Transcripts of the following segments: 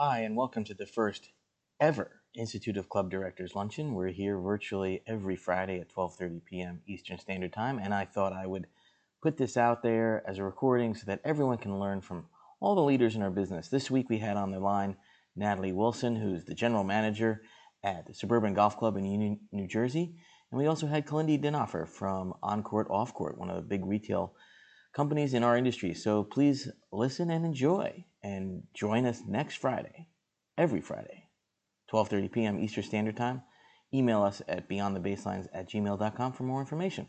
Hi, and welcome to the first ever Institute of Club Directors Luncheon. We're here virtually every Friday at 12:30 p.m. Eastern Standard Time, and I thought I would put this out there as a recording so that everyone can learn from all the leaders in our business. This week we had on the line Natalie Wilson, who's the general manager at the Suburban Golf Club in Union, New Jersey, and we also had Kalindi Dinoffer from On Court Off Court, one of the big retail companies in our industry. So please listen and enjoy and join us next Friday, every Friday, 12:30 p.m. Eastern Standard Time. Email us at beyondthebaselines at gmail.com for more information.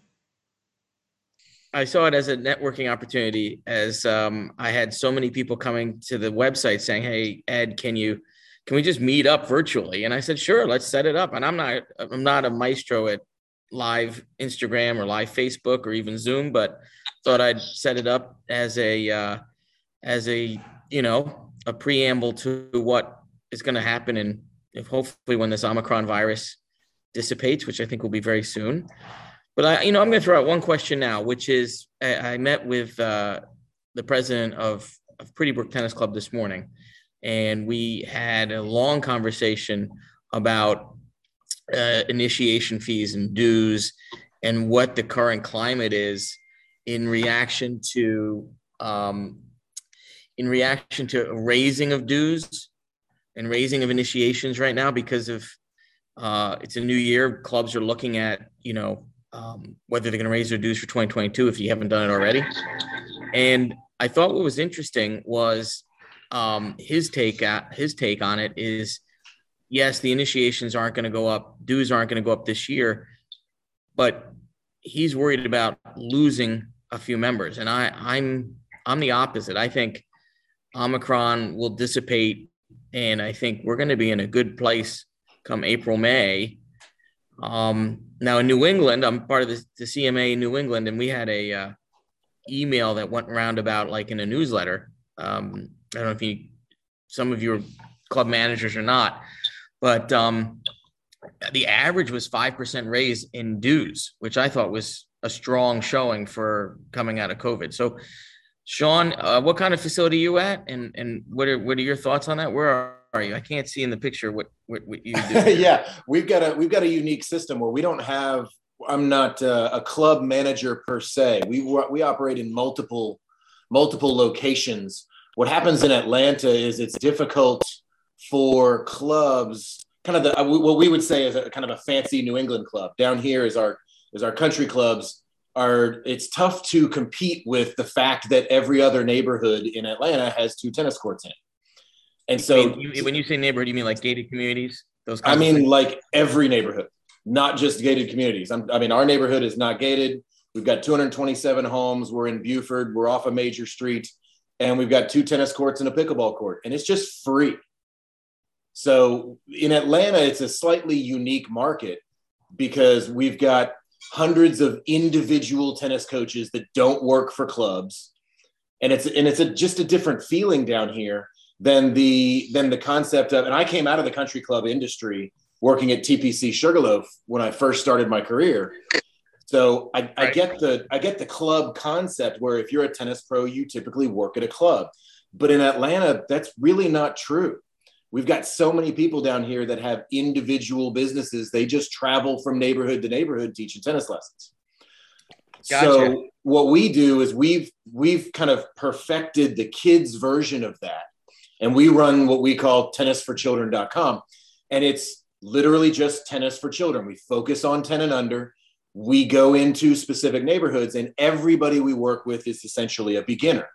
I saw it as a networking opportunity as um, I had so many people coming to the website saying, "Hey, Ed, can you can we just meet up virtually?" And I said, "Sure, let's set it up." And I'm not I'm not a maestro at live Instagram or live Facebook or even Zoom, but thought I'd set it up as a uh, as a you know a preamble to what is going to happen and if hopefully when this Omicron virus dissipates, which I think will be very soon. But I, you know, I'm going to throw out one question now, which is I, I met with uh, the president of, of Pretty Brook Tennis Club this morning, and we had a long conversation about uh, initiation fees and dues and what the current climate is in reaction to um, in reaction to raising of dues and raising of initiations right now because of uh, it's a new year. Clubs are looking at you know um, whether they're going to raise their dues for 2022 if you haven't done it already. And I thought what was interesting was um, his take at his take on it is yes, the initiations aren't going to go up, dues aren't going to go up this year, but he's worried about losing a few members, and I I'm I'm the opposite. I think Omicron will dissipate, and I think we're going to be in a good place come April May. Um, now in New England, I'm part of the, the CMA in New England, and we had a uh, email that went around about like in a newsletter. Um, I don't know if you, some of your club managers or not, but um, the average was five percent raise in dues, which I thought was a strong showing for coming out of COVID. So, Sean, uh, what kind of facility are you at, and and what are what are your thoughts on that? Where are, are you? I can't see in the picture what what, what you do. yeah, we've got a we've got a unique system where we don't have. I'm not uh, a club manager per se. We we operate in multiple multiple locations. What happens in Atlanta is it's difficult for clubs, kind of the uh, what we would say is a kind of a fancy New England club. Down here is our is our country clubs are it's tough to compete with the fact that every other neighborhood in Atlanta has two tennis courts in. And so you, when you say neighborhood, you mean like gated communities? Those I mean like every neighborhood, not just gated communities. I'm, i mean our neighborhood is not gated. We've got 227 homes. We're in Buford. We're off a major street, and we've got two tennis courts and a pickleball court, and it's just free. So in Atlanta, it's a slightly unique market because we've got hundreds of individual tennis coaches that don't work for clubs. And it's and it's a, just a different feeling down here than the than the concept of and i came out of the country club industry working at tpc sugarloaf when i first started my career. So I. I get the i get the club concept where if you're a tennis pro you typically work at a club. But in atlanta that's really not true We've got so many people down here that have individual businesses. They just travel from neighborhood to neighborhood teaching tennis lessons. Gotcha. So what we do is we've we've kind of perfected the kids version of that. And we run what we call tennisforchildren.com. And it's literally just tennis for children. We focus on 10 and under. We go into specific neighborhoods, and everybody we work with is essentially a beginner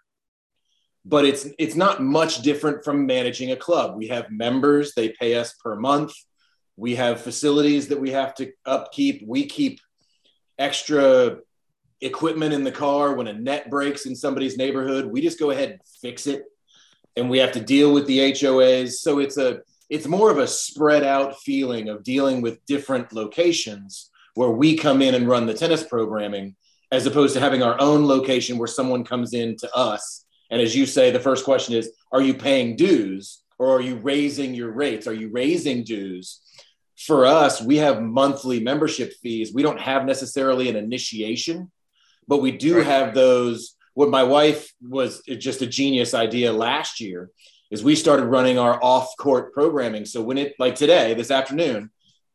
but it's it's not much different from managing a club. We have members, they pay us per month. We have facilities that we have to upkeep. We keep extra equipment in the car when a net breaks in somebody's neighborhood. We just go ahead and fix it. And we have to deal with the HOAs. So it's a it's more of a spread out feeling of dealing with different locations where we come in and run the tennis programming as opposed to having our own location where someone comes in to us and as you say, the first question is Are you paying dues or are you raising your rates? Are you raising dues? For us, we have monthly membership fees. We don't have necessarily an initiation, but we do right. have those. What my wife was just a genius idea last year is we started running our off-court programming. So when it like today, this afternoon,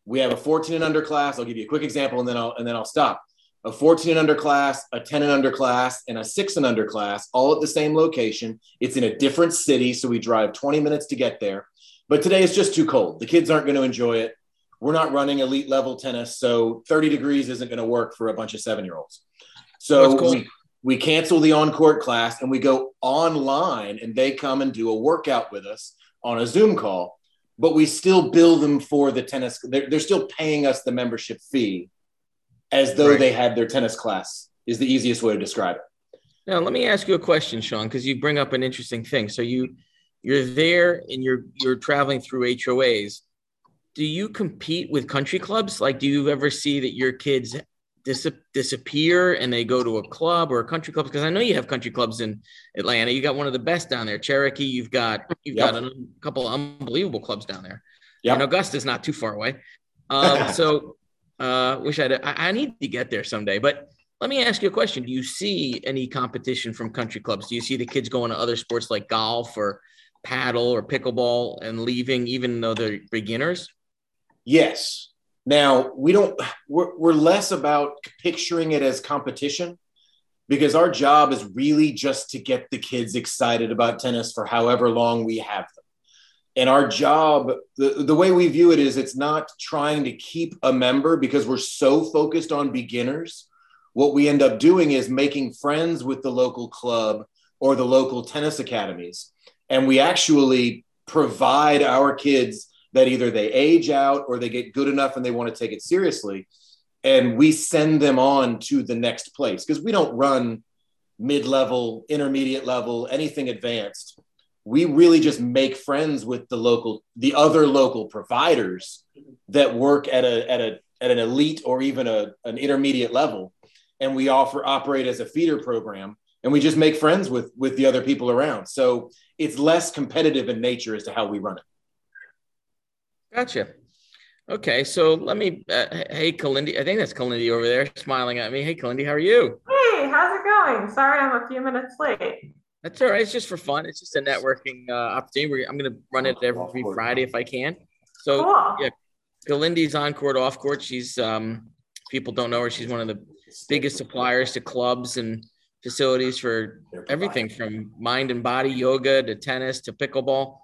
we have a 14 and under class. I'll give you a quick example and then I'll and then I'll stop. A 14 and under class, a 10 and under class, and a six and under class, all at the same location. It's in a different city, so we drive 20 minutes to get there. But today it's just too cold. The kids aren't going to enjoy it. We're not running elite level tennis, so 30 degrees isn't going to work for a bunch of seven year olds. So cool. we, we cancel the on court class and we go online and they come and do a workout with us on a Zoom call, but we still bill them for the tennis. They're, they're still paying us the membership fee as though Right. they had their tennis class, is the easiest way to describe it. Now, let me ask you a question, Sean, because you bring up an interesting thing. So you you're there and you're you're traveling through HOAs. Do you compete with country clubs? Like, do you ever see that your kids dis- disappear and they go to a club or a country club? Because I know you have country clubs in Atlanta. You got one of the best down there, Cherokee. You've got you've Yep. got a couple of unbelievable clubs down there. Yep. And Augusta's not too far away. Um, so, uh, wish I'd, I I need to get there someday. But let me ask you a question. Do you see any competition from country clubs? Do you see the kids going to other sports like golf or paddle or pickleball and leaving even though they're beginners? Yes. Now we don't. We're, we're less about picturing it as competition because our job is really just to get the kids excited about tennis for however long we have them. And our job, the, the way we view it is, it's not trying to keep a member because we're so focused on beginners. What we end up doing is making friends with the local club or the local tennis academies. And we actually provide our kids that either they age out or they get good enough and they want to take it seriously. And we send them on to the next place because we don't run mid level, intermediate level, anything advanced. We really just make friends with the local, the other local providers that work at a, at a, at an elite or even a, an intermediate level. And we offer operate as a feeder program and we just make friends with, with the other people around. So it's less competitive in nature as to how we run it. Gotcha. Okay, so let me. Uh, hey, Kalindi, I think that's Kalindi over there smiling at me. Hey, Kalindi, how are you? Hey, how's it going? Sorry I'm a few minutes late. That's all right. It's just for fun. It's just a networking uh, opportunity. We're, I'm going to run it every Friday if I can. So Cool. yeah, Kalindi's on court, off court. She's um, people don't know her. She's one of the biggest suppliers to clubs and facilities for everything from mind and body yoga to tennis to pickleball.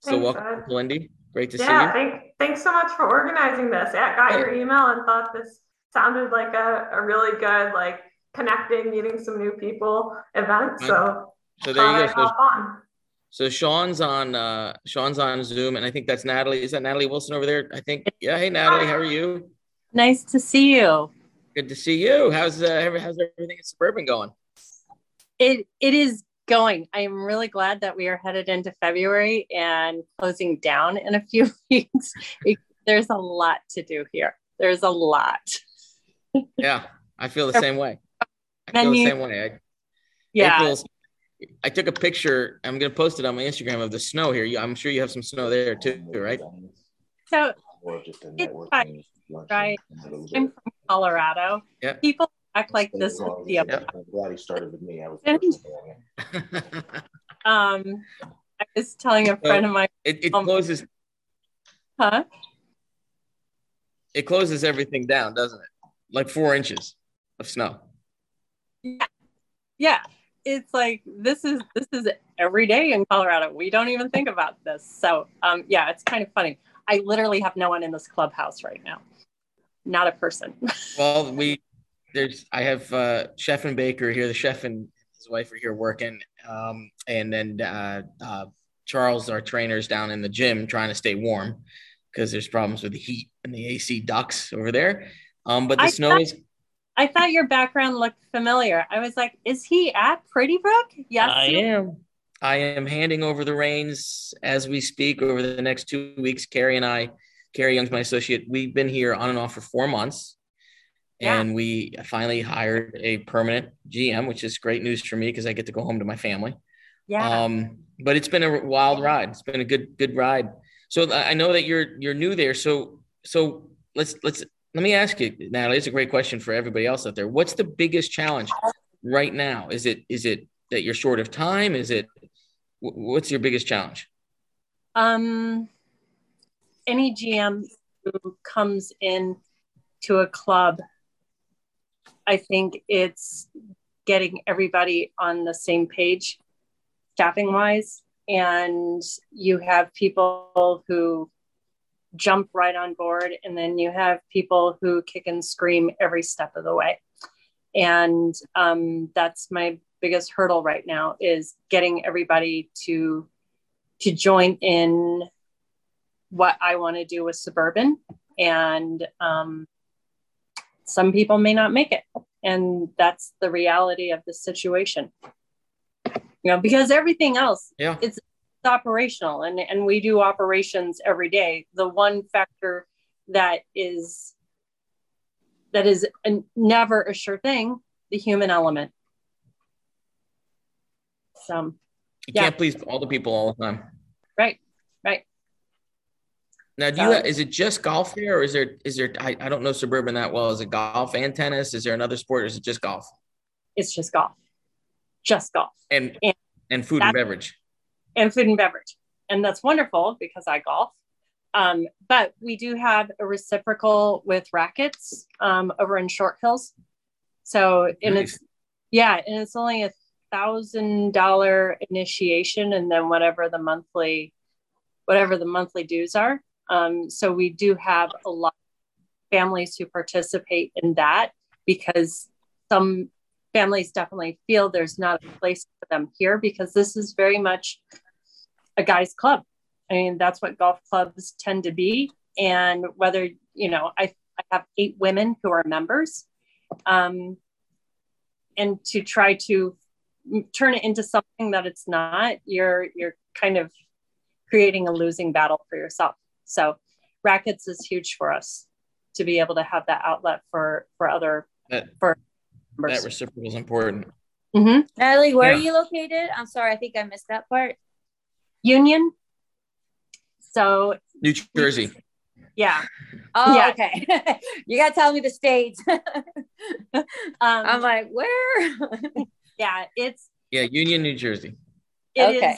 So Thanks, welcome, Ed. Galindy. Great to Yeah, see you. thank, thanks so much for organizing this. Yeah, I got your email and thought this sounded like a, a really good, like connecting, meeting some new people event. So So there you go. So, so Sean's on uh, Sean's on Zoom, and I think that's Natalie. Is that Natalie Wilson over there? I think. Yeah. Hey, Natalie, how are you? Nice to see you. Good to see you. How's uh, how's everything in suburban going? It it is going. I am really glad that we are headed into February and closing down in a few weeks. There's a lot to do here. There's a lot. Yeah, I feel the same way. I feel the same way. I, Yeah. April's, I took a picture. I'm gonna post it on my Instagram of the snow here. I'm sure you have some snow there too, right? So Or just a It's networking right. and a little I'm from Colorado. Yeah. People act like this as would long be as- a I'm glad he started with me. I was And- first in the morning. um I was telling a friend of mine, it, it Um, closes huh? it closes everything down, doesn't it? Like four inches of snow. Yeah. Yeah. It's like this is this is every day in Colorado. We don't even think about this. So um yeah, it's kind of funny. I literally have no one in this clubhouse right now. Not a person. Well, we there's I have uh, chef and baker here. The chef and his wife are here working, um, and then uh, uh, Charles, our trainers down in the gym, trying to stay warm because there's problems with the heat and the AC ducts over there. Um, but the I snow is I thought your background looked familiar. I was like, is he at Pretty Brook? Yes. I am. I am handing over the reins as we speak over the next two weeks. Carrie and I, Carrie Young's my associate. We've been here on and off for four months. Yeah. And we finally hired a permanent GM, which is great news for me because I get to go home to my family. Yeah. Um, but it's been a wild ride. It's been a good, good ride. So I I know that you're you're new there. So so let's let's let me ask you, Natalie. It's a great question for everybody else out there. What's the biggest challenge right now? Is it is it that you're short of time? Is it what's your biggest challenge? Um, any GM who comes in to a club, I think it's getting everybody on the same page, staffing wise. And you have people who jump right on board, and then you have people who kick and scream every step of the way. And um, that's my biggest hurdle right now is getting everybody to to join in what I want to do with suburban. And um, some people may not make it. And that's the reality of the situation. You know, because everything else, Yeah. it's, it's operational and, and we do operations every day. The one factor that is that is a, never a sure thing, the human element. So You Yeah. can't please all the people all the time. right, right. Now, do you Uh, is it just golf here, or is there is there? I, I don't know suburban that well. Is it golf and tennis? Is there another sport, or is it just golf It's just golf. Just golf. and And and food and beverage? And food and beverage. And that's wonderful because I golf. Um, but we do have a reciprocal with rackets um, over in Short Hills. So, and Nice. it's, yeah, and it's only a thousand dollar initiation and then whatever the monthly, whatever the monthly dues are. Um, so we do have a lot of families who participate in that because some families definitely feel there's not a place for them here because this is very much a guy's club. I mean, that's what golf clubs tend to be. And whether, you know, I, I have eight women who are members. Um, and to try to turn it into something that it's not, you're you're kind of creating a losing battle for yourself. So rackets is huge for us to be able to have that outlet for for other That for that reciprocal is important. hmm Natalie, where Yeah. are you located? I'm sorry, I think I missed that part. Union. So New Jersey. yeah, Oh, Yeah. okay. you gotta tell me the states. um, I'm like, where? yeah, it's Yeah, Union, New Jersey. It is Okay.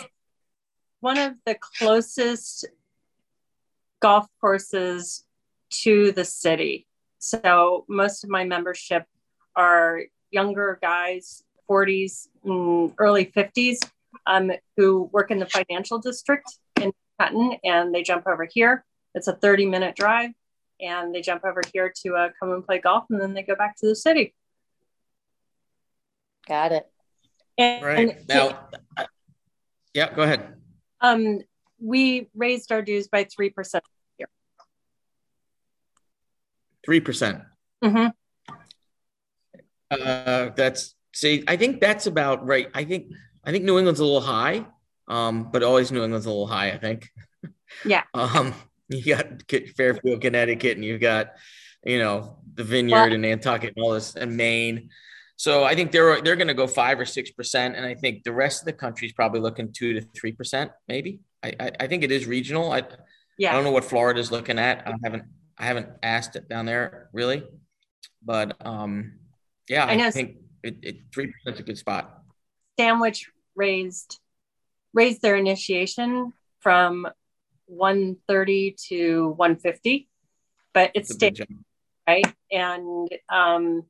one of the closest golf courses to the city. So most of my membership are younger guys, 40s, and early 50s, um, who work in the financial district in Manhattan, and they jump over here. It's a 30 minute drive, and they jump over here to uh, come and play golf, and then they go back to the city. Got it. And, Right now. I- Yeah, go ahead. um, we raised our dues by 3%. here. Three percent. Mhm. Uh, that's see. I think that's about right. I think I think New England's a little high, um, but always New England's a little high. I think. Yeah. Um, you got Fairfield, Connecticut, and you've got, you know, the Vineyard Well- and Nantucket and all this, and Maine. So I think they're they're going to go five or six percent, and I think the rest of the country is probably looking two to three percent, maybe. I, I I think it is regional. I yeah. I don't know what Florida's looking at. I haven't I haven't asked it down there really, but um, yeah, I I, think it three percent is a good spot. Stanwich raised raised their initiation from 130 to 150, but It's it's stayed right. And um,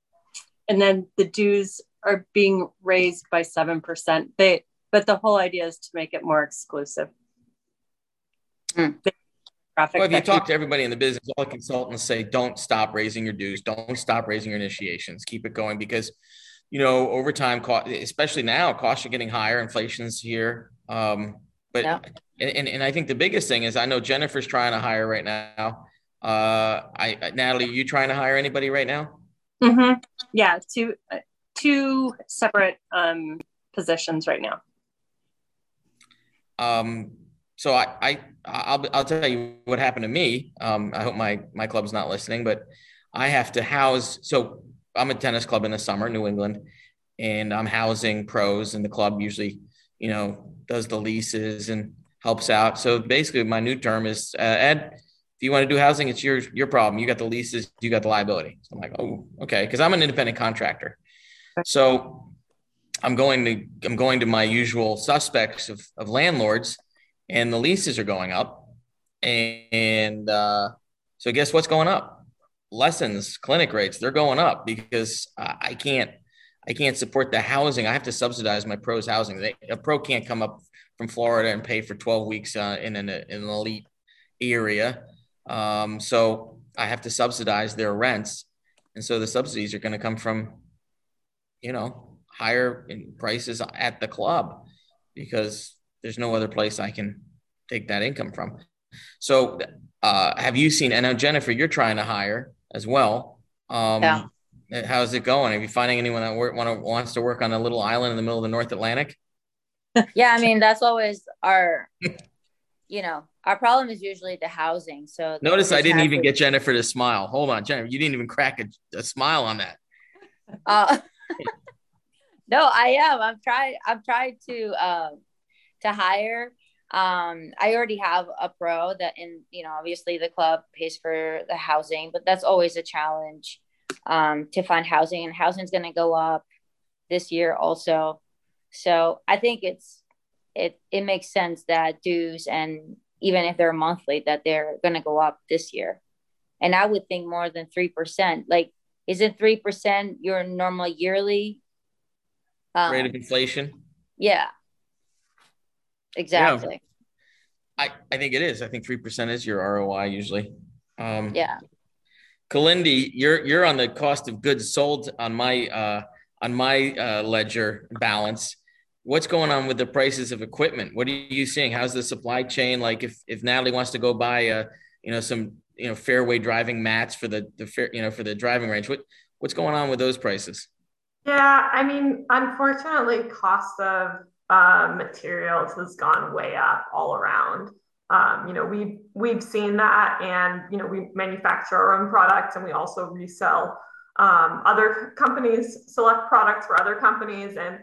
and then the dues are being raised by seven percent. They but the whole idea is to make it more exclusive. Hmm. Well, if you talk to everybody in the business, all the consultants say, don't stop raising your dues. Don't stop raising your initiations. Keep it going because, you know, over time, especially now, costs are getting higher. Inflation's here. Um, but, Yeah. and, and, I think the biggest thing is I know Jennifer's trying to hire right now. Uh, I, Natalie, are you trying to hire anybody right now? Mhm. Yeah, two uh, two separate um, positions right now. Um, so I, I, I'll, I'll tell you what happened to me. Um, I hope my, my club's not listening, but I have to house. So I'm a tennis club in the summer, New England, and I'm housing pros and the club usually, you know, does the leases and helps out. So basically my new term is, uh, Ed, if you want to do housing, it's your, your problem. You got the leases, you got the liability. So I'm like, oh, okay. Cause I'm an independent contractor. So I'm going to I'm going to my usual suspects of, of landlords, and the leases are going up. And uh, so, guess what's going up? Lessons, clinic rates, they're going up because I can't. I can't support the housing. I have to subsidize my pros housing. They, a pro can't come up from Florida and pay for 12 weeks uh, in, an, in an elite area. Um, so I have to subsidize their rents. And so the subsidies are going to come from, you know, higher prices at the club because there's no other place I can take that income from. So uh, have you seen, and now Jennifer, you're trying to hire as well. Um, yeah. How's it going? Are you finding anyone that work, wanna, wants to work on a little island in the middle of the North Atlantic? yeah, I mean that's always our, you know, our problem is usually the housing. So notice I didn't even get Jennifer to smile. Hold on, Jennifer, you didn't even crack a, a smile on that. Uh, no, I am. I'm trying. I'm trying to um, to hire. Um, I already have a pro that, in you know, obviously the club pays for the housing, but that's always a challenge um, to find housing, and housing is going to go up this year also. So I think it's it it makes sense that dues and even if they're monthly that they're going to go up this year. And I would think more than 3%. Like isn't 3% your normal yearly um, rate of inflation? Yeah. Exactly. Yeah. I, I think it is. I think 3% is your ROI usually. Um, yeah. Kalindi, you're you're on the cost of goods sold on my uh, on my uh, ledger balance what's going on with the prices of equipment? What are you seeing? How's the supply chain? Like if, if Natalie wants to go buy a, you know, some, you know, fairway driving mats for the, the fair, you know, for the driving range, what, what's going on with those prices? Yeah. I mean, unfortunately cost of uh, materials has gone way up all around. Um, you know, we've, we've seen that and, you know, we manufacture our own products and we also resell um, other companies select products for other companies. And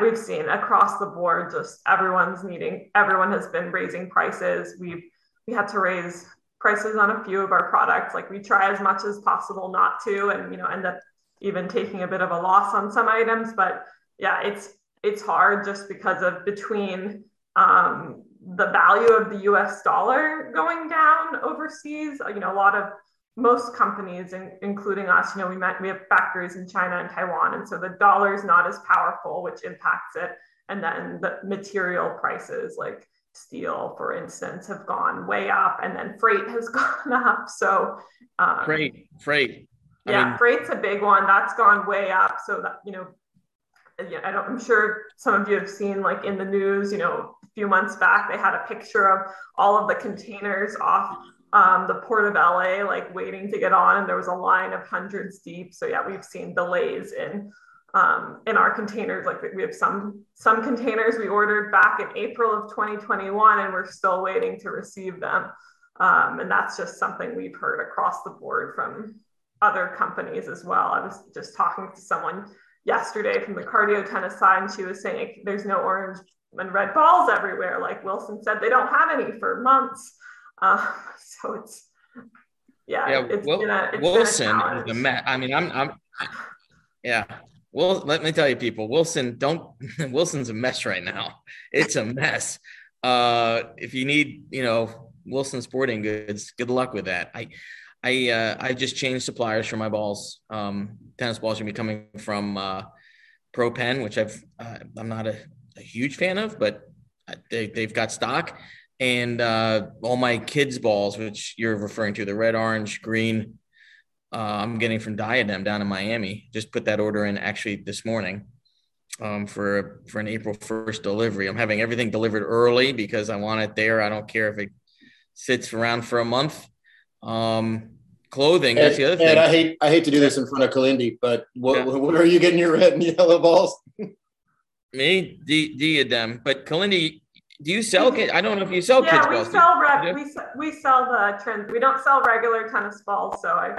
we've seen across the board just everyone's needing everyone has been raising prices. We've we had to raise prices on a few of our products. Like we try as much as possible not to and you know end up even taking a bit of a loss on some items. But yeah it's it's hard just because of between um, the value of the us dollar going down overseas you know a lot of most companies, in, including us, you know, we met, we have factories in China and Taiwan, and so the dollar is not as powerful, which impacts it. And then the material prices, like steel, for instance, have gone way up, and then freight has gone up. So um, freight, freight, I yeah, mean, freight's a big one. That's gone way up. So that you know, yeah, I don't. I'm sure some of you have seen like in the news, you know, a few months back they had a picture of all of the containers off um, the port of LA, like waiting to get on, and there was a line of hundreds deep. So yeah, we've seen delays in um, in our containers. Like we have some some containers we ordered back in April of 2021, and we're still waiting to receive them. Um, and that's just something we've heard across the board from other companies as well. I was just talking to someone yesterday from the cardio tennis side, and she was saying there's no orange and red balls everywhere. Like Wilson said, they don't have any for months. Uh, so it's yeah, yeah. It's a, it's Wilson is a mess. I mean, I'm I'm yeah. Well, let me tell you, people. Wilson, don't. Wilson's a mess right now. It's a mess. Uh, if you need, you know, Wilson Sporting Goods, good luck with that. I, I, uh, I just changed suppliers for my balls. Um, tennis balls are be coming from uh, Pro Penn, which I've, uh, I'm not a, a huge fan of, but they, they've got stock and uh, all my kids' balls, which you're referring to, the red, orange, green, uh, I'm getting from Diadem down in Miami. Just put that order in actually this morning um, for for an April 1st delivery. I'm having everything delivered early because I want it there. I don't care if it sits around for a month. Um, clothing. Ed, that's the other thing. I hate I hate to do this in front of Kalindi, but what, yeah. what are you getting your red and yellow balls? Me, D- Diadem. But Kalindi, do you sell kids? I don't know if you sell yeah, kids balls. Yeah, we sell we we sell the trend. We don't sell regular tennis balls, so I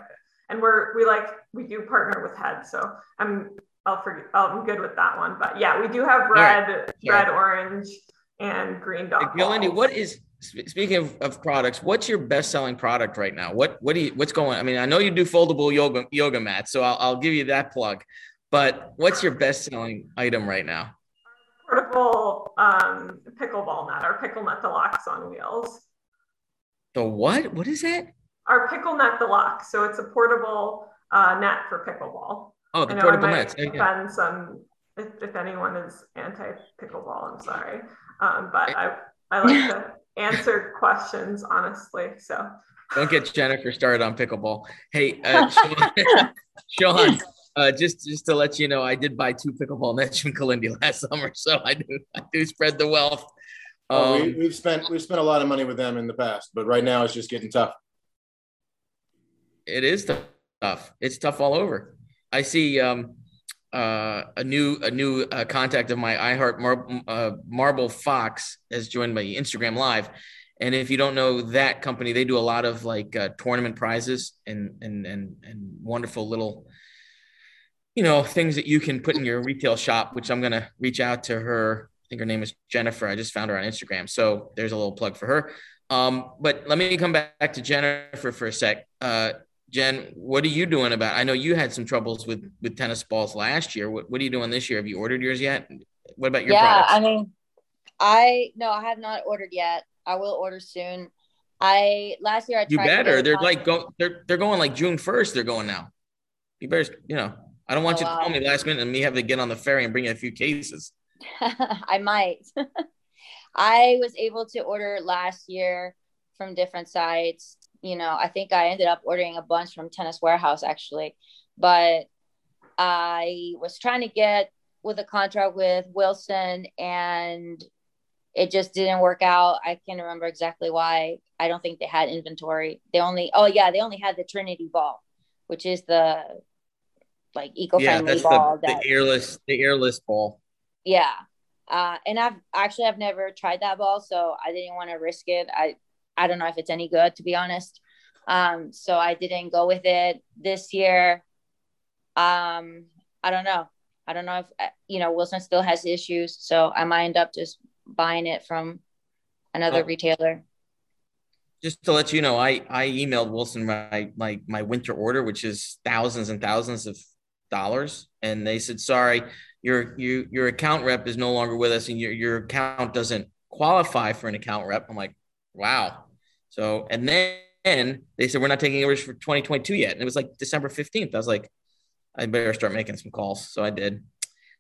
and we're we like we do partner with Head, so I'm I'll forget I'm good with that one. But yeah, we do have red, right. red, orange, and green dot. Yolandi, what is speaking of, of products? What's your best selling product right now? What what do you what's going? I mean, I know you do foldable yoga yoga mats, so I'll I'll give you that plug. But what's your best selling item right now? Portable um, pickleball net, our pickle net deluxe on wheels. The what? What is that? Our pickle net deluxe. So it's a portable uh, net for pickleball. Oh, the portable I might nets. Some if, if anyone is anti pickleball. I'm sorry, um, but I I like to answer questions honestly. So Don't get Jennifer started on pickleball. Hey, uh, Sean, Sean uh, just just to let you know, I did buy two pickleball nets from Kalindi last summer, so I do I do spread the wealth. Oh, we, Um, we've spent we've spent a lot of money with them in the past, but right now it's just getting tough. it is tough. It's tough all over. I see um, uh, a new a new uh, contact of my iHeart Mar- uh, Marble Fox has joined my Instagram Live, and if you don't know that company, they do a lot of like uh, tournament prizes and and and and wonderful little, you know, things that you can put in your retail shop. Which I'm gonna reach out to her. I think her name is Jennifer. I just found her on Instagram, so there's a little plug for her. Um, but let me come back to Jennifer for a sec. Jen, what are you doing about? I know you had some troubles with with tennis balls last year. What, what are you doing this year? Have you ordered yours yet? What about your yeah, products? I mean, I no, I have not ordered yet. I will order soon. I last year I you better. They're like go. They're they're going like June first. They're going now. You better. You know. I don't want Oh, you to wow. call me last minute and me have to get on the ferry and bring you a few cases. I might. I was able to order last year from different sites. You know, I think I ended up ordering a bunch from Tennis Warehouse actually, but I was trying to get with a contract with Wilson and it just didn't work out. I can't remember exactly why. I don't think they had inventory. They only, oh yeah, they only had the Triniti ball, which is the like eco-friendly that's ball the, that the airless the airless ball. yeah. Uh, and I've actually I've never tried that ball, so I didn't want to risk it. I I don't know if it's any good to be honest. Um, so I didn't go with it this year. Um, I don't know. I don't know if uh, you know Wilson still has issues, so I might end up just buying it from another Oh. retailer. just to let you know, I I emailed Wilson my my my winter order, which is thousands and thousands of dollars, and they said, sorry, your you your account rep is no longer with us, and your your account doesn't qualify for an account rep. I'm like, wow. So and then they said we're not taking orders for 2022 yet, and it was like December 15th. I was like, I better start making some calls. So I did.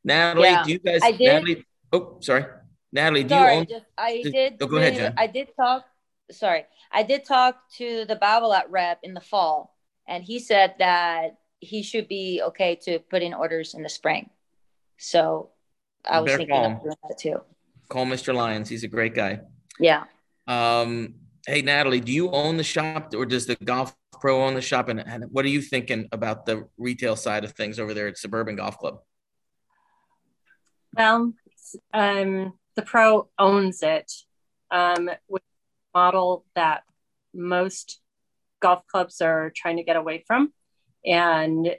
Natalie, Yeah, do you guys? I did. Natalie, oh, sorry, Natalie, do you Sorry, own? just I did- did. oh, go ahead, Jen. I did talk. Sorry, I did talk to the Babolat rep in the fall, and he said that he should be okay to put in orders in the spring. So I was thinking of doing that too. Call Mr. Lyons. He's a great guy. Yeah. Um, hey Natalie, do you own the shop or does the Golf Pro own the shop? And, and what are you thinking about the retail side of things over there at Suburban Golf Club? Well, um, the pro owns it um, with a model that most golf clubs are trying to get away from. And,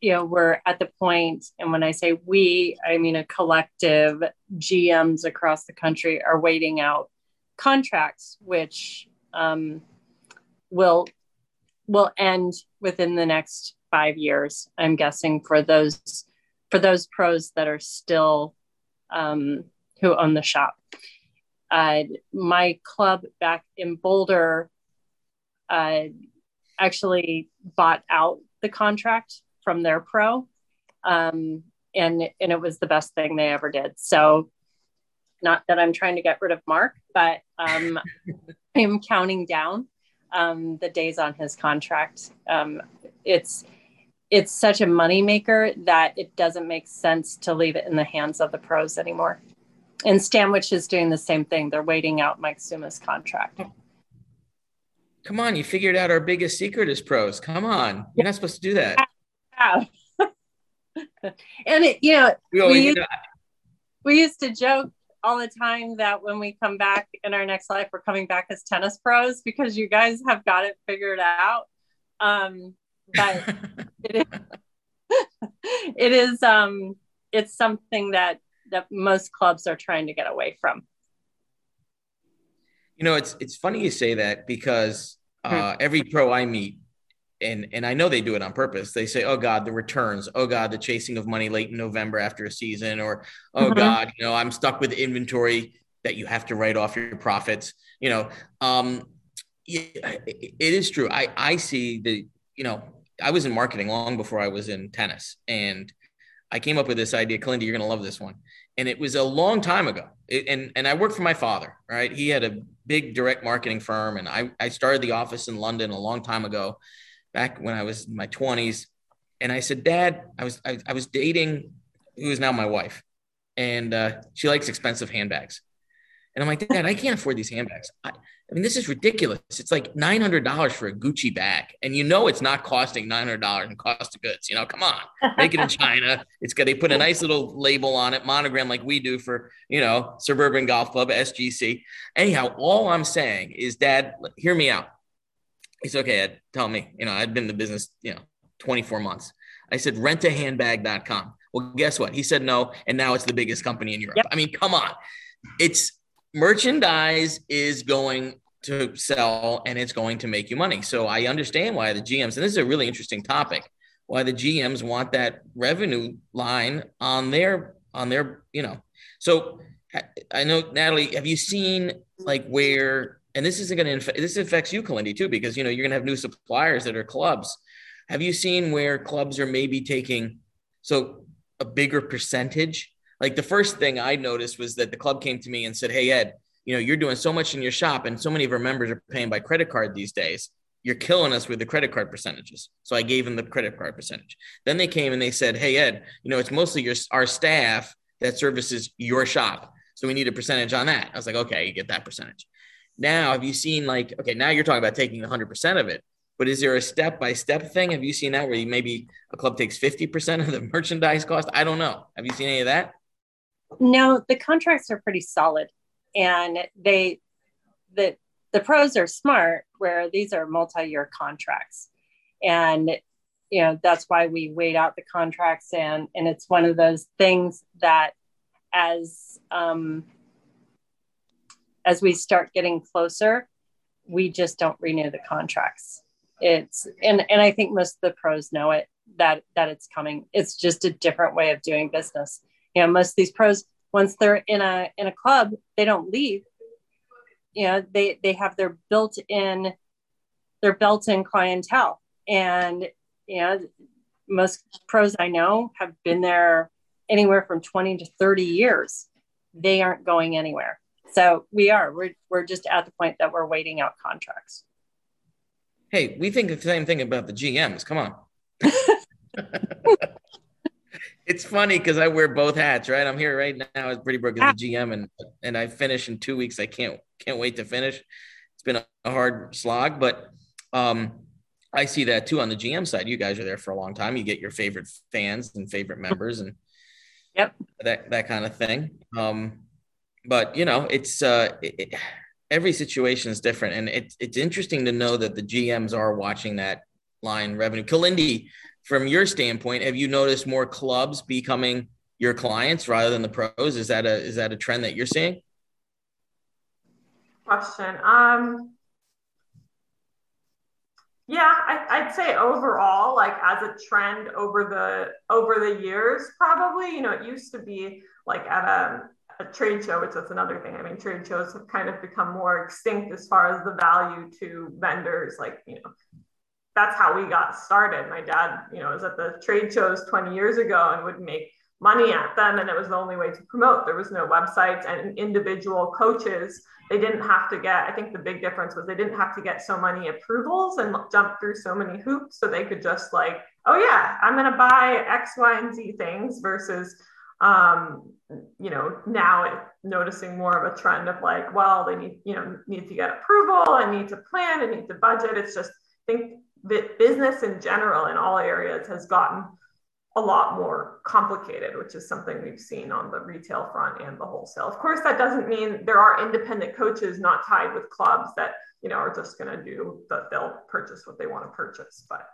you know, we're at the point, and when I say we, I mean a collective GMs across the country are waiting out contracts, which um, will will end within the next five years. I'm guessing for those for those pros that are still um, who own the shop. Uh, my club back in Boulder uh, actually bought out the contract from their pro, um, and and it was the best thing they ever did. So, not that I'm trying to get rid of Mark, but um, I'm counting down um, the days on his contract. Um, it's it's such a moneymaker that it doesn't make sense to leave it in the hands of the pros anymore. And Stanwich is doing the same thing. They're waiting out Mike Suma's contract. Come on, you figured out our biggest secret is pros. Come on. You're not supposed to do that. Wow. and it, you know, We know, we used to joke all the time that when we come back in our next life, we're coming back as tennis pros because you guys have got it figured out. Um, but it is, it is um, it's something that that most clubs are trying to get away from. you know, it's it's funny you say that because uh, every pro I meet and and I know they do it on purpose. They say, "Oh God, the returns. Oh God, the chasing of money late in November after a season," or "Oh Mhm. God, you know, I'm stuck with inventory that you have to write off your profits." You know, um, yeah, it it is true. I I see the you know I was in marketing long before I was in tennis, and I came up with this idea. Kalinda, you're gonna love this one. And it was a long time ago. It- and and I worked for my father. Right, he had a big direct marketing firm, and I I started the office in London a long time ago back when I was in my 20s. And I said, Dad, I was I, I was dating who is now my wife, and uh, she likes expensive handbags. And I'm like, Dad, I can't afford these handbags. I, I mean, this is ridiculous. It's like $900 for a Gucci bag. And you know it's not costing $900 in cost of goods. You know, come on, make it in China. It's got, they put a nice little label on it, monogram like we do for, you know, Suburban Golf Club, SGC. Anyhow, all I'm saying is, Dad, hear me out. He's okay, Ed, tell me. You know, I'd been in the business, you know, 24 months. I said, rentahandbag.com. Well, guess what? He said no. And now it's the biggest company in Europe. Yep. I mean, come on. It's merchandise is going to sell and it's going to make you money. So I understand why the GMs, and this is a really interesting topic, why the GMs want that revenue line on their, on their, you know. So I- I know, Natalie, have you seen like where, and this isn't going to, this affects you, Kalindi, too, because, you know, you're going to have new suppliers that are clubs. Have you seen where clubs are maybe taking, so a bigger percentage? Like the first thing I noticed was that the club came to me and said, Hey, Ed, you know, you're doing so much in your shop and so many of our members are paying by credit card these days. You're killing us with the credit card percentages. So I gave them the credit card percentage. Then they came and they said, Hey, Ed, you know, it's mostly your, our staff that services your shop. So we need a percentage on that. I was like, okay, you get that percentage. Now, have you seen like, okay, now you're talking about taking 100% of it, but is there a step by step thing? Have you seen that where you maybe a club takes 50% of the merchandise cost? I don't know. Have you seen any of that? No, the contracts are pretty solid, and they the the pros are smart. Where these are multi-year contracts, and you know that's why we wait out the contracts, and and it's one of those things that as um, as we start getting closer, we just don't renew the contracts. It's and and I think most of the pros know it that that it's coming. It's just a different way of doing business. You know most of these pros once they're in a in a club they don't leave. You know they they have their built in their built in clientele. And you know most pros i know have been there anywhere from 20 to 30 years. They aren't going anywhere so we are we're, we're just at the point that we're waiting out contracts Hey, we think the same thing about the GMs. Come on. it's funny because I wear both hats, right? I'm here right now as Pretty Brook as the GM, and and I finish in two weeks. I can't can't wait to finish. It's been a, a hard slog, but um, I see that too on the GM side. You guys are there for a long time. You get your favorite fans and favorite members, and Yep. that that kind of thing. Um, but you know, it's uh, it, it- every situation is different, and it's it's interesting to know that the GMs are watching that line revenue. Kalindi, from your standpoint, have you noticed more clubs becoming your clients rather than the pros? Is that a is that a trend that you're seeing? question. Um, yeah, I, I'd say overall, like as a trend over the over the years, probably. You know, it used to be like at a, a trade show, which is another thing. I mean, trade shows have kind of become more extinct as far as the value to vendors. Like, you know, that's how we got started. My dad, you know, was at the trade shows 20 years ago and would make money at them, and it was the only way to promote. There was no websites and individual coaches they didn't have to get i think the big difference was they didn't have to get so many approvals and jump through so many hoops so they could just like oh yeah i'm going to buy x y and z things versus um, you know now noticing more of a trend of like well they need you know need to get approval and need to plan and need to budget it's just i think that business in general in all areas has gotten a lot more complicated, which is something we've seen on the retail front and the wholesale. Of course, that doesn't mean there are independent coaches not tied with clubs that you know are just going to do that. They'll purchase what they want to purchase. But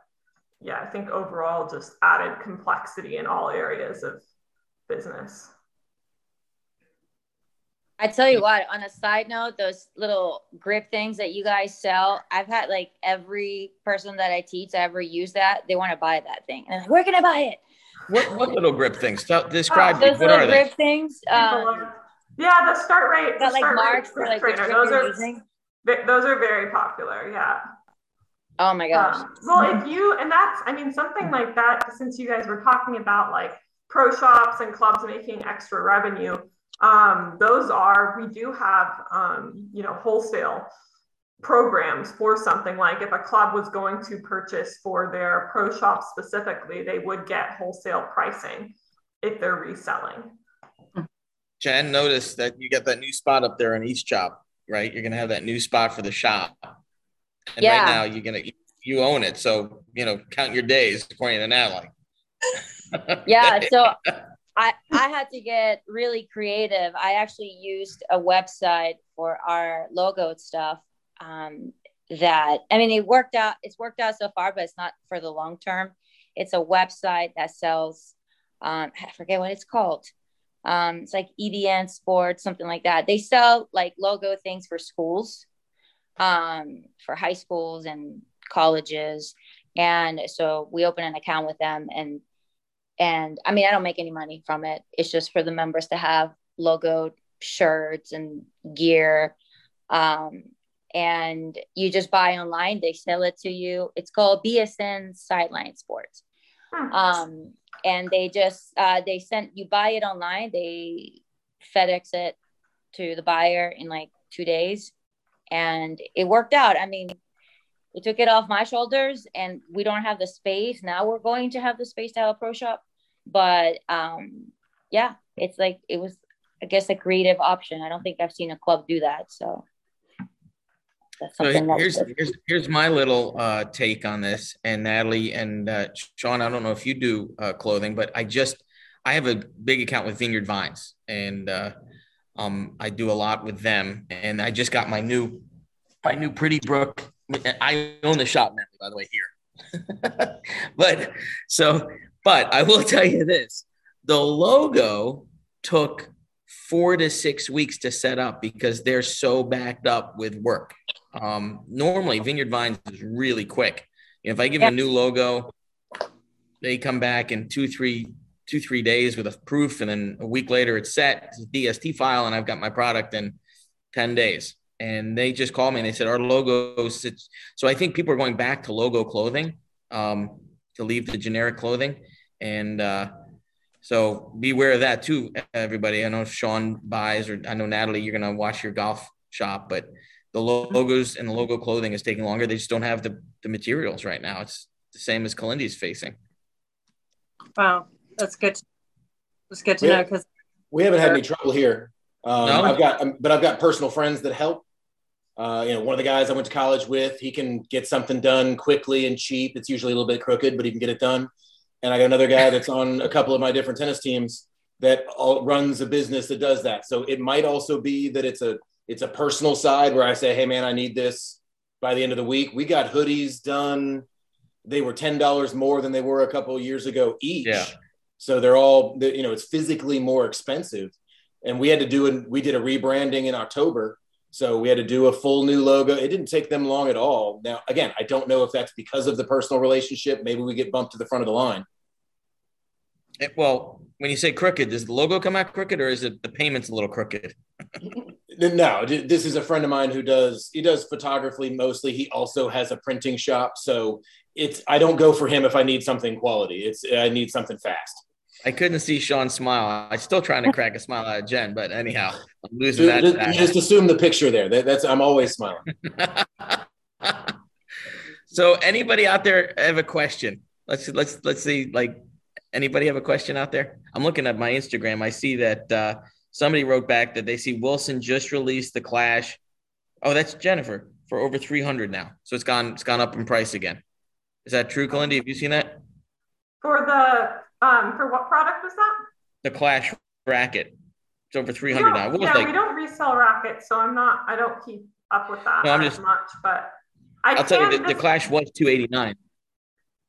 yeah, I think overall, just added complexity in all areas of business. I tell you what, on a side note, those little grip things that you guys sell, I've had like every person that I teach that ever use that, they want to buy that thing. And I'm like, where can I buy it? What what little grip things? Tell, describe Those what little are grip they? things. People Um, yeah, the start rate. the got like start rate marks for like the trainer, grip Those you're are using. those are very popular. Yeah. Oh my gosh. Um, well, if you, and that's, I mean, something like that, since you guys were talking about like pro shops and clubs making extra revenue, um, those are, we do have, um, you know, wholesale programs for something like if a club was going to purchase for their pro shop specifically, they would get wholesale pricing if they're reselling. Jen, notice that you got that new spot up there in East Chop, right? You're gonna have that new spot for the shop. And Yeah. right now you're gonna you own it. So, you know, count your days according to Natalie. yeah so i i had to get really creative. I actually used a website for our logo stuff um that i mean it worked out it's worked out so far but it's not for the long term. It's a website that sells um i forget what it's called. Um it's like edn sports something like that. They sell like logo things for schools um for high schools and colleges. And so we open an account with them and and I mean, I don't make any money from it. It's just for the members to have logo shirts and gear. Um, and you just buy online, they sell it to you. It's called BSN Sideline Sports. Hmm. Um, and they just, uh, they sent you buy it online, they FedEx it to the buyer in like two days. And it worked out. I mean, we took it off my shoulders and we don't have the space now we're going to have the space to have a pro shop but um yeah it's like it was i guess a creative option i don't think i've seen a club do that so that's So here's that's here's here's my little uh, take on this, and Natalie and uh, Sean. I don't know if you do uh, clothing, but I just I have a big account with Vineyard Vines, and uh, um, I do a lot with them. And I just got my new my new Pretty Brook. I own the shop, Natalie, by the way, here. but so, but I will tell you this: the logo took four to six weeks to set up because they're so backed up with work. Um, normally, Vineyard Vines is really quick. You know, if I give them a new logo, they come back in two, three, two, three days with a proof, and then a week later it's set. It's a DST file, and I've got my product in ten days. And they just called me and they said our logo sits. So I think people are going back to logo clothing um, to leave the generic clothing, and uh, so beware of that too, everybody. I know Sean buys, or I know Natalie, you're gonna watch your golf shop, but the logos and the logo clothing is taking longer. They just don't have the, the materials right now. It's the same as Kalindi's facing. Wow, that's good. That's good to Yeah. know because We haven't had any trouble here. Um, No? I've got, um, but I've got personal friends that help. Uh, you know, one of the guys I went to college with, he can get something done quickly and cheap. It's usually a little bit crooked, but he can get it done. And I got another guy that's on a couple of my different tennis teams that all, runs a business that does that. So it might also be that it's a it's a personal side where I say, hey man, I need this by the end of the week. We got hoodies done. They were ten dollars more than they were a couple of years ago each. Yeah. So they're all you know it's physically more expensive, and we had to do it. We did a rebranding in October, so we had to do a full new logo. It didn't take them long at all. Now again, I don't know if that's because of the personal relationship. Maybe we get bumped to the front of the line. Eh, Well, when you say crooked, does the logo come out crooked or is it the payments a little crooked? No, this is a friend of mine who does he does photography mostly. He also has a printing shop, so it's I don't go for him if I need something quality. It's I need something fast. I couldn't see Sean smile. I'm still trying to crack a smile out of Jen, but anyhow, I'm losing So that. just, just assume the picture there. That, that's I'm always smiling. so anybody out there have a question? Let's let's let's see. Like anybody have a question out there? I'm looking at my Instagram. I see that uh, somebody wrote back that they see Wilson just released the Clash. Oh, that's Jennifer for over 300 now. So it's gone it's gone up in price again. Is that true, Kalindi? Have you seen that? For the, um, for what product was that? The Clash racket. It's over 300 now. What yeah, like? we don't resell rackets, so I'm not, I don't keep up with that No, I'm as just- much, but I I'll tell you, the, the Clash was 289.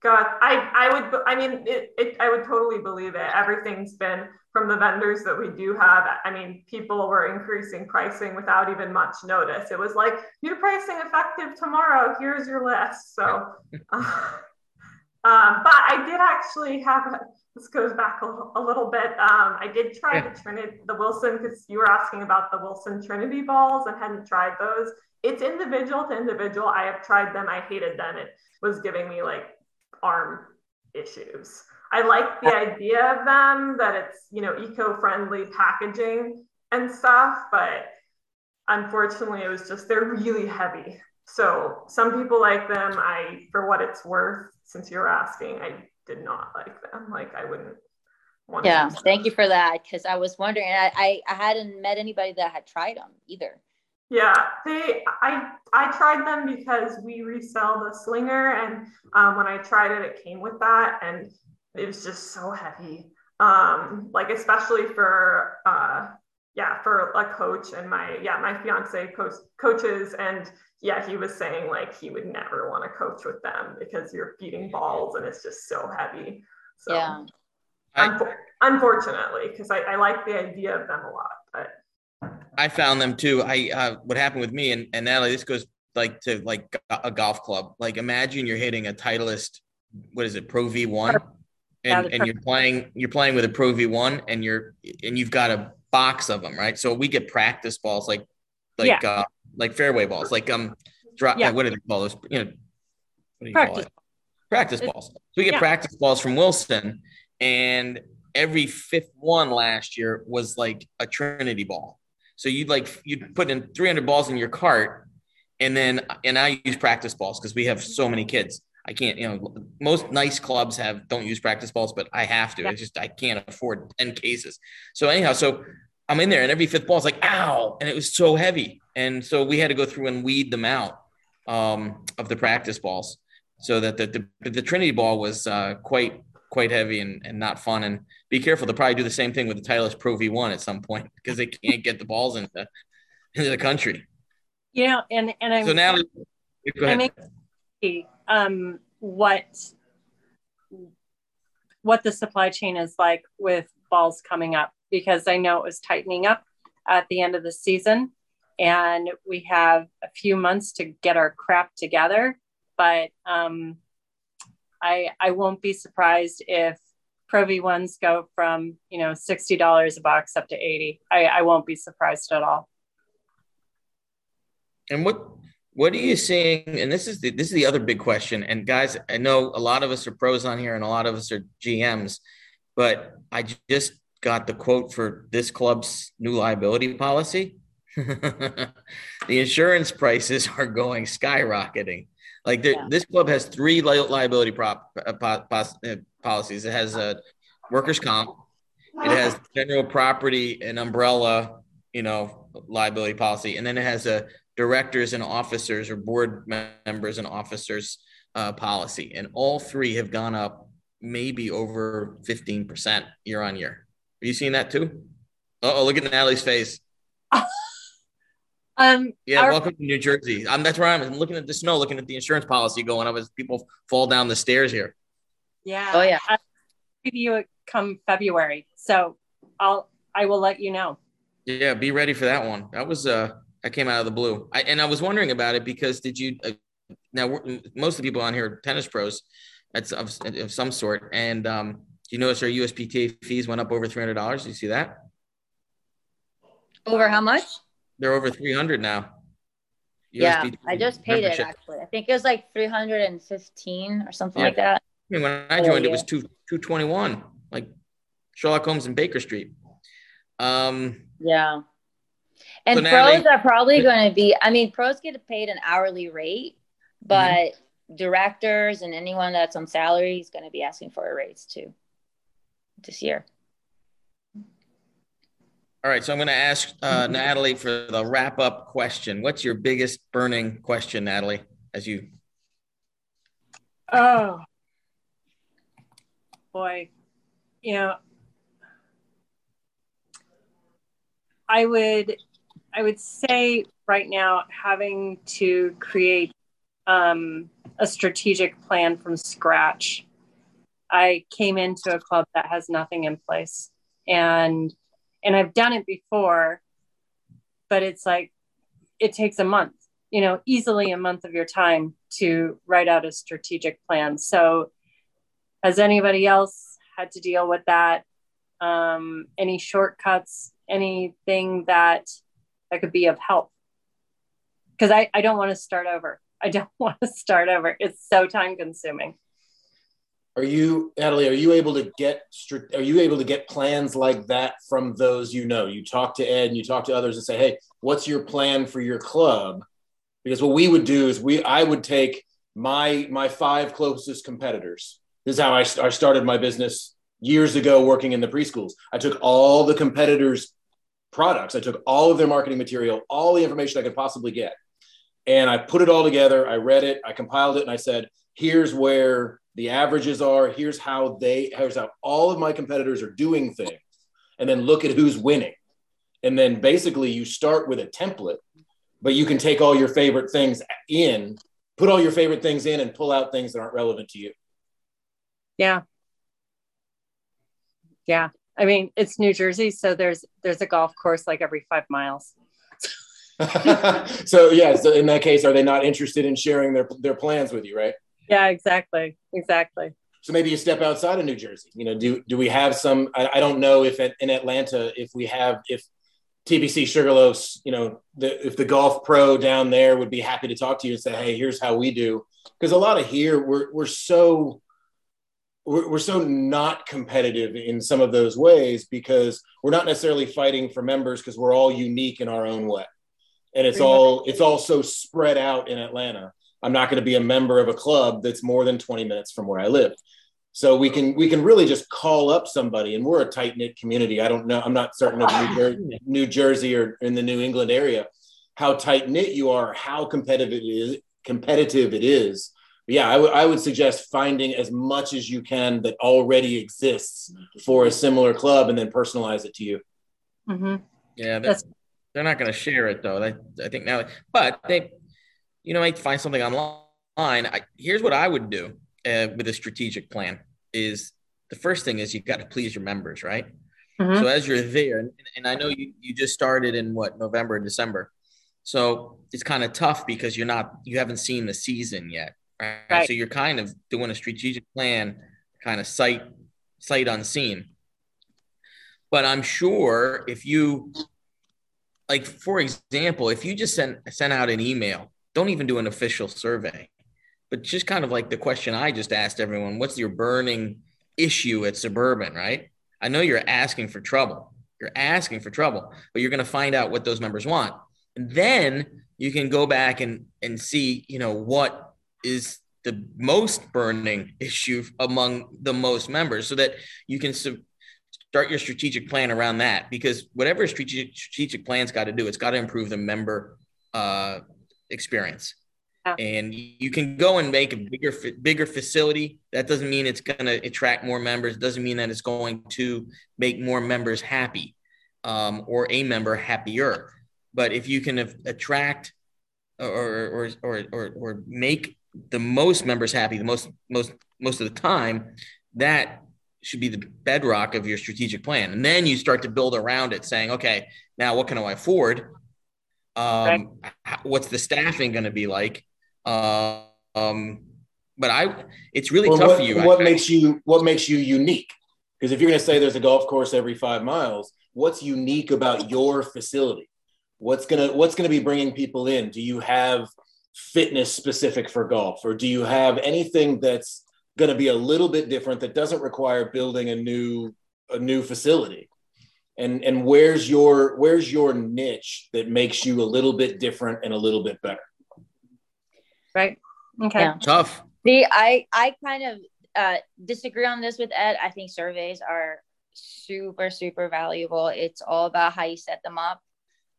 God, I, I would, I mean, it, it, I would totally believe it. Everything's been from the vendors that we do have, I mean, people were increasing pricing without even much notice. It was like, new pricing effective tomorrow. Here's your list. So, uh, um, but I did actually have, this goes back a, a little bit. Um, I did try yeah. the Triniti, the Wilson, because you were asking about the Wilson Triniti balls and hadn't tried those. It's individual to individual. I have tried them. I hated them. It was giving me like arm issues. I like the idea of them that it's, you know, eco-friendly packaging and stuff, but unfortunately it was just they're really heavy. So some people like them. I for what it's worth, since you're asking, I did not like them. Like I wouldn't want Yeah, thank you for that. Cause I was wondering, I, I I hadn't met anybody that had tried them either. Yeah, they I I tried them because we resell the slinger, and um, when I tried it, it came with that, and it was just so heavy. Um, like especially for uh, yeah, for a coach and my yeah, my fiance coach coaches, and yeah, he was saying like he would never want to coach with them because you're feeding balls and it's just so heavy. So yeah. I, unfortunately, because I, I like the idea of them a lot, but I found them too. I uh, what happened with me and and Natalie, this goes like to like a golf club. Like imagine you're hitting a Titleist, what is it, Pro V one, and and you're playing you're playing with a Pro V one, and you're and you've got a box of them, right? So we get practice balls like like yeah. uh, like fairway balls, like um, drop. Yeah. what do they call those? You know, what do you practice. call it? Practice balls. So we get yeah. practice balls from Wilson, and every fifth one last year was like a Triniti ball. So you'd like you'd put in 300 balls in your cart, and then and I use practice balls because we have so many kids. I can't, you know, most nice clubs have don't use practice balls, but I have to. Yeah. It's just I can't afford 10 cases. So anyhow, so I'm in there and every fifth ball is like, ow, and it was so heavy. And so we had to go through and weed them out um, of the practice balls so that the, the, the Triniti ball was uh, quite quite heavy and, and not fun. And be careful, they'll probably do the same thing with the Titleist Pro V1 at some point because they can't get the balls into, into the country. Yeah, and and I'm so now go ahead. I um what what the supply chain is like with balls coming up because I know it was tightening up at the end of the season and we have a few months to get our crap together but um I I won't be surprised if Pro V1s go from you know sixty dollars a box up to eighty. I, I won't be surprised at all. And what what are you seeing? And this is the this is the other big question. And guys, I know a lot of us are pros on here, and a lot of us are GMs, but I just got the quote for this club's new liability policy. the insurance prices are going skyrocketing. Like yeah. this club has three li- liability prop uh, po- uh, policies. It has a workers' comp, it has general property and umbrella, you know, liability policy, and then it has a directors and officers or board members and officers uh, policy, and all three have gone up maybe over fifteen percent year on year. Are you seeing that too? Oh, look at Natalie's face. Um, yeah, our- welcome to New Jersey. Um, that's where I'm. I'm looking at the snow, looking at the insurance policy going up as people fall down the stairs here. Yeah. Oh yeah. I'll you come February, so I'll I will let you know. Yeah, be ready for that one. That was uh, I came out of the blue. I and I was wondering about it because did you? Uh, now most of the people on here are tennis pros, that's of, of some sort, and um, you notice our USPTA fees went up over three hundred dollars? You see that? Over how much? They're over 300 now. Yeah, I just paid it actually. I think it was like 315 or something yeah. like that. I mean, when I joined, it was two 221, like Sherlock Holmes and Baker Street. Um, yeah. And so pros they, are probably going to be, I mean, pros get paid an hourly rate, but mm-hmm. directors and anyone that's on salary is going to be asking for a raise too this year. All right, so I'm going to ask uh, Natalie for the wrap up question. What's your biggest burning question, Natalie, as you? Oh, boy. You know, I would, I would say right now, having to create um, a strategic plan from scratch. I came into a club that has nothing in place and and I've done it before, but it's like it takes a month, you know, easily a month of your time to write out a strategic plan. So, has anybody else had to deal with that? Um, any shortcuts? Anything that that could be of help? Because I, I don't want to start over. I don't want to start over. It's so time consuming. Are you, Natalie? Are you able to get? Are you able to get plans like that from those you know? You talk to Ed and you talk to others and say, "Hey, what's your plan for your club?" Because what we would do is we, I would take my my five closest competitors. This is how I, I started my business years ago, working in the preschools. I took all the competitors' products. I took all of their marketing material, all the information I could possibly get, and I put it all together. I read it, I compiled it, and I said, "Here's where." The averages are here's how they here's how all of my competitors are doing things. And then look at who's winning. And then basically you start with a template but you can take all your favorite things in put all your favorite things in and pull out things that aren't relevant to you. Yeah. Yeah. I mean it's new jersey so there's there's a golf course like every five miles. So yeah so in that case are they not interested in sharing their their plans with you right yeah, exactly. Exactly. So maybe you step outside of New Jersey. You know, do do we have some? I, I don't know if at, in Atlanta if we have if TPC Sugarloafs, you know, the, if the golf pro down there would be happy to talk to you and say, hey, here's how we do. Because a lot of here we're we're so we're, we're so not competitive in some of those ways because we're not necessarily fighting for members because we're all unique in our own way and it's all it's all so spread out in atlanta I'm not going to be a member of a club that's more than 20 minutes from where I live. So we can we can really just call up somebody, and we're a tight knit community. I don't know. I'm not certain of New, Jer- New Jersey or in the New England area how tight knit you are, how competitive it is. Competitive it is. But yeah, I, w- I would suggest finding as much as you can that already exists for a similar club, and then personalize it to you. Mm-hmm. Yeah, they're, they're not going to share it though. I, I think now, but they you know, I find something online. I, here's what I would do uh, with a strategic plan is the first thing is you've got to please your members, right? Mm-hmm. So as you're there, and, and I know you, you just started in what, November and December. So it's kind of tough because you're not, you haven't seen the season yet. Right? right. So you're kind of doing a strategic plan, kind of sight, sight unseen. But I'm sure if you, like, for example, if you just send, send out an email don't even do an official survey, but just kind of like the question I just asked everyone what's your burning issue at Suburban, right? I know you're asking for trouble. You're asking for trouble, but you're going to find out what those members want. And then you can go back and, and see, you know, what is the most burning issue among the most members so that you can start your strategic plan around that because whatever strategic strategic plan's got to do it's got to improve the member uh, experience. Yeah. And you can go and make a bigger bigger facility. That doesn't mean it's going to attract more members. It doesn't mean that it's going to make more members happy um, or a member happier. But if you can attract or or, or or or make the most members happy the most most most of the time, that should be the bedrock of your strategic plan. And then you start to build around it, saying, okay, now what can I afford? Um, right. What's the staffing going to be like? Uh, um, but I, it's really well, tough what, for you. What I, makes you What makes you unique? Because if you're going to say there's a golf course every five miles, what's unique about your facility? What's gonna What's gonna be bringing people in? Do you have fitness specific for golf, or do you have anything that's going to be a little bit different that doesn't require building a new a new facility? And and where's your where's your niche that makes you a little bit different and a little bit better? Right. Okay. Yeah. tough. See i i kind of uh, disagree on this with ed. I think surveys are super super valuable. It's all about how you set them up.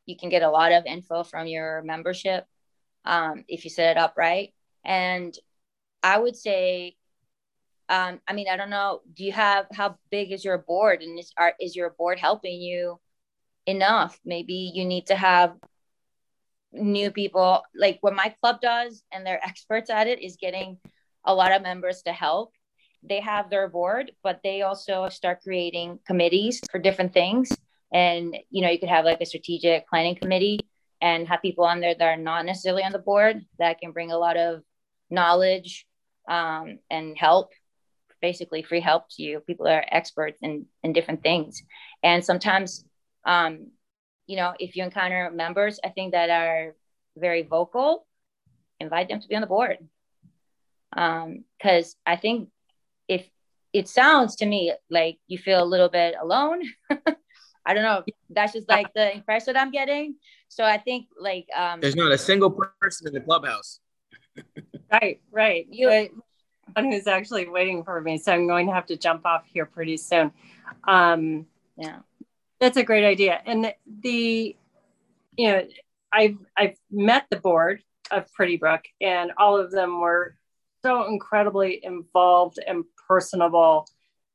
You can get a lot of info from your membership um, if you set it up right. And i would say um, I mean, I don't know. Do you have how big is your board, and is are, is your board helping you enough? Maybe you need to have new people. Like what my club does, and they're experts at it, is getting a lot of members to help. they have their board, but they also start creating committees for different things. And you know, you could have like a strategic planning committee and have people on there that are not necessarily on the board that can bring a lot of knowledge um, and help basically free help to you. People are experts in in different things. And sometimes um, you know if you encounter members i think that are very vocal invite them to be on the board. Because um, i think if it sounds to me like you feel a little bit alone. I don't know. That's just like the impression i'm getting. So i think like um, there's not a single person in the clubhouse. Right right. You one who's actually waiting for me, so I'm going to have to jump off here pretty soon. Um, yeah, that's a great idea. And the, the, you know, I've I've met the board of Pretty Brook, and all of them were so incredibly involved and personable.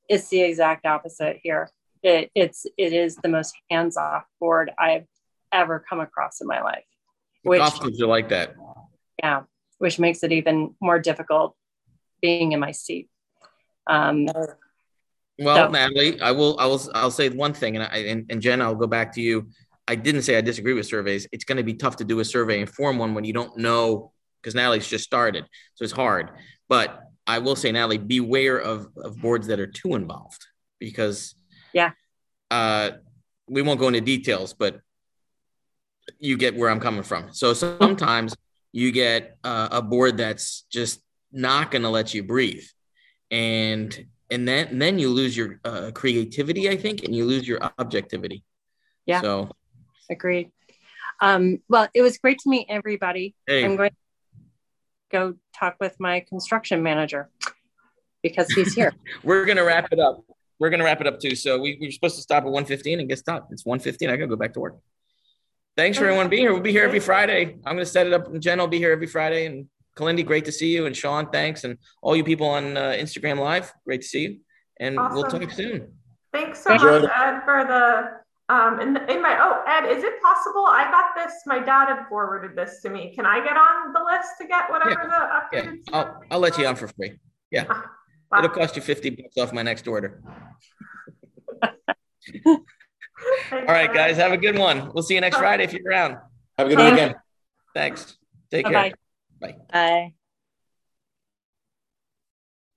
It's the exact opposite here. It, it's it is the most hands off board I've ever come across in my life. Which are like that. Yeah, which makes it even more difficult being in my seat. Um, well, so. Natalie, I will, I will, I'll say one thing, and I, and, and Jen, I'll go back to you. I didn't say I disagree with surveys. It's going to be tough to do a survey and form one when you don't know because Natalie's just started, so it's hard. But I will say, Natalie, beware of of boards that are too involved because yeah, uh, we won't go into details, but you get where I'm coming from. So sometimes you get uh, a board that's just not going to let you breathe. And and then and then you lose your uh, creativity i think and you lose your objectivity. Yeah. So agreed. Um, well it was great to meet everybody. Hey. i'm going to go talk with my construction manager because he's here. We're going to wrap it up. We're going to wrap it up too. So we, we supposed to stop at 115 and get stopped it's 115 i gotta go back to work. Thanks for everyone being here. We'll be here every friday. I'm going to set it up. Jen will be here every friday and Kalindi, great to see you. And Sean, thanks. And all you people on uh, Instagram Live, great to see you. And awesome. we'll talk soon. Thanks so Enjoy. much, Ed, for the. Um, in, in my oh Ed, is it possible? I got this. My dad had forwarded this to me. Can I get on the list to get whatever yeah. the updated? Yeah, I'll, I'll let you on for free. Yeah, wow. it'll cost you fifty bucks off my next order. All right, guys, have a good one. We'll see you next Friday if you're around. Have a good weekend. Thanks. Take Bye-bye. care. Bye. Bye.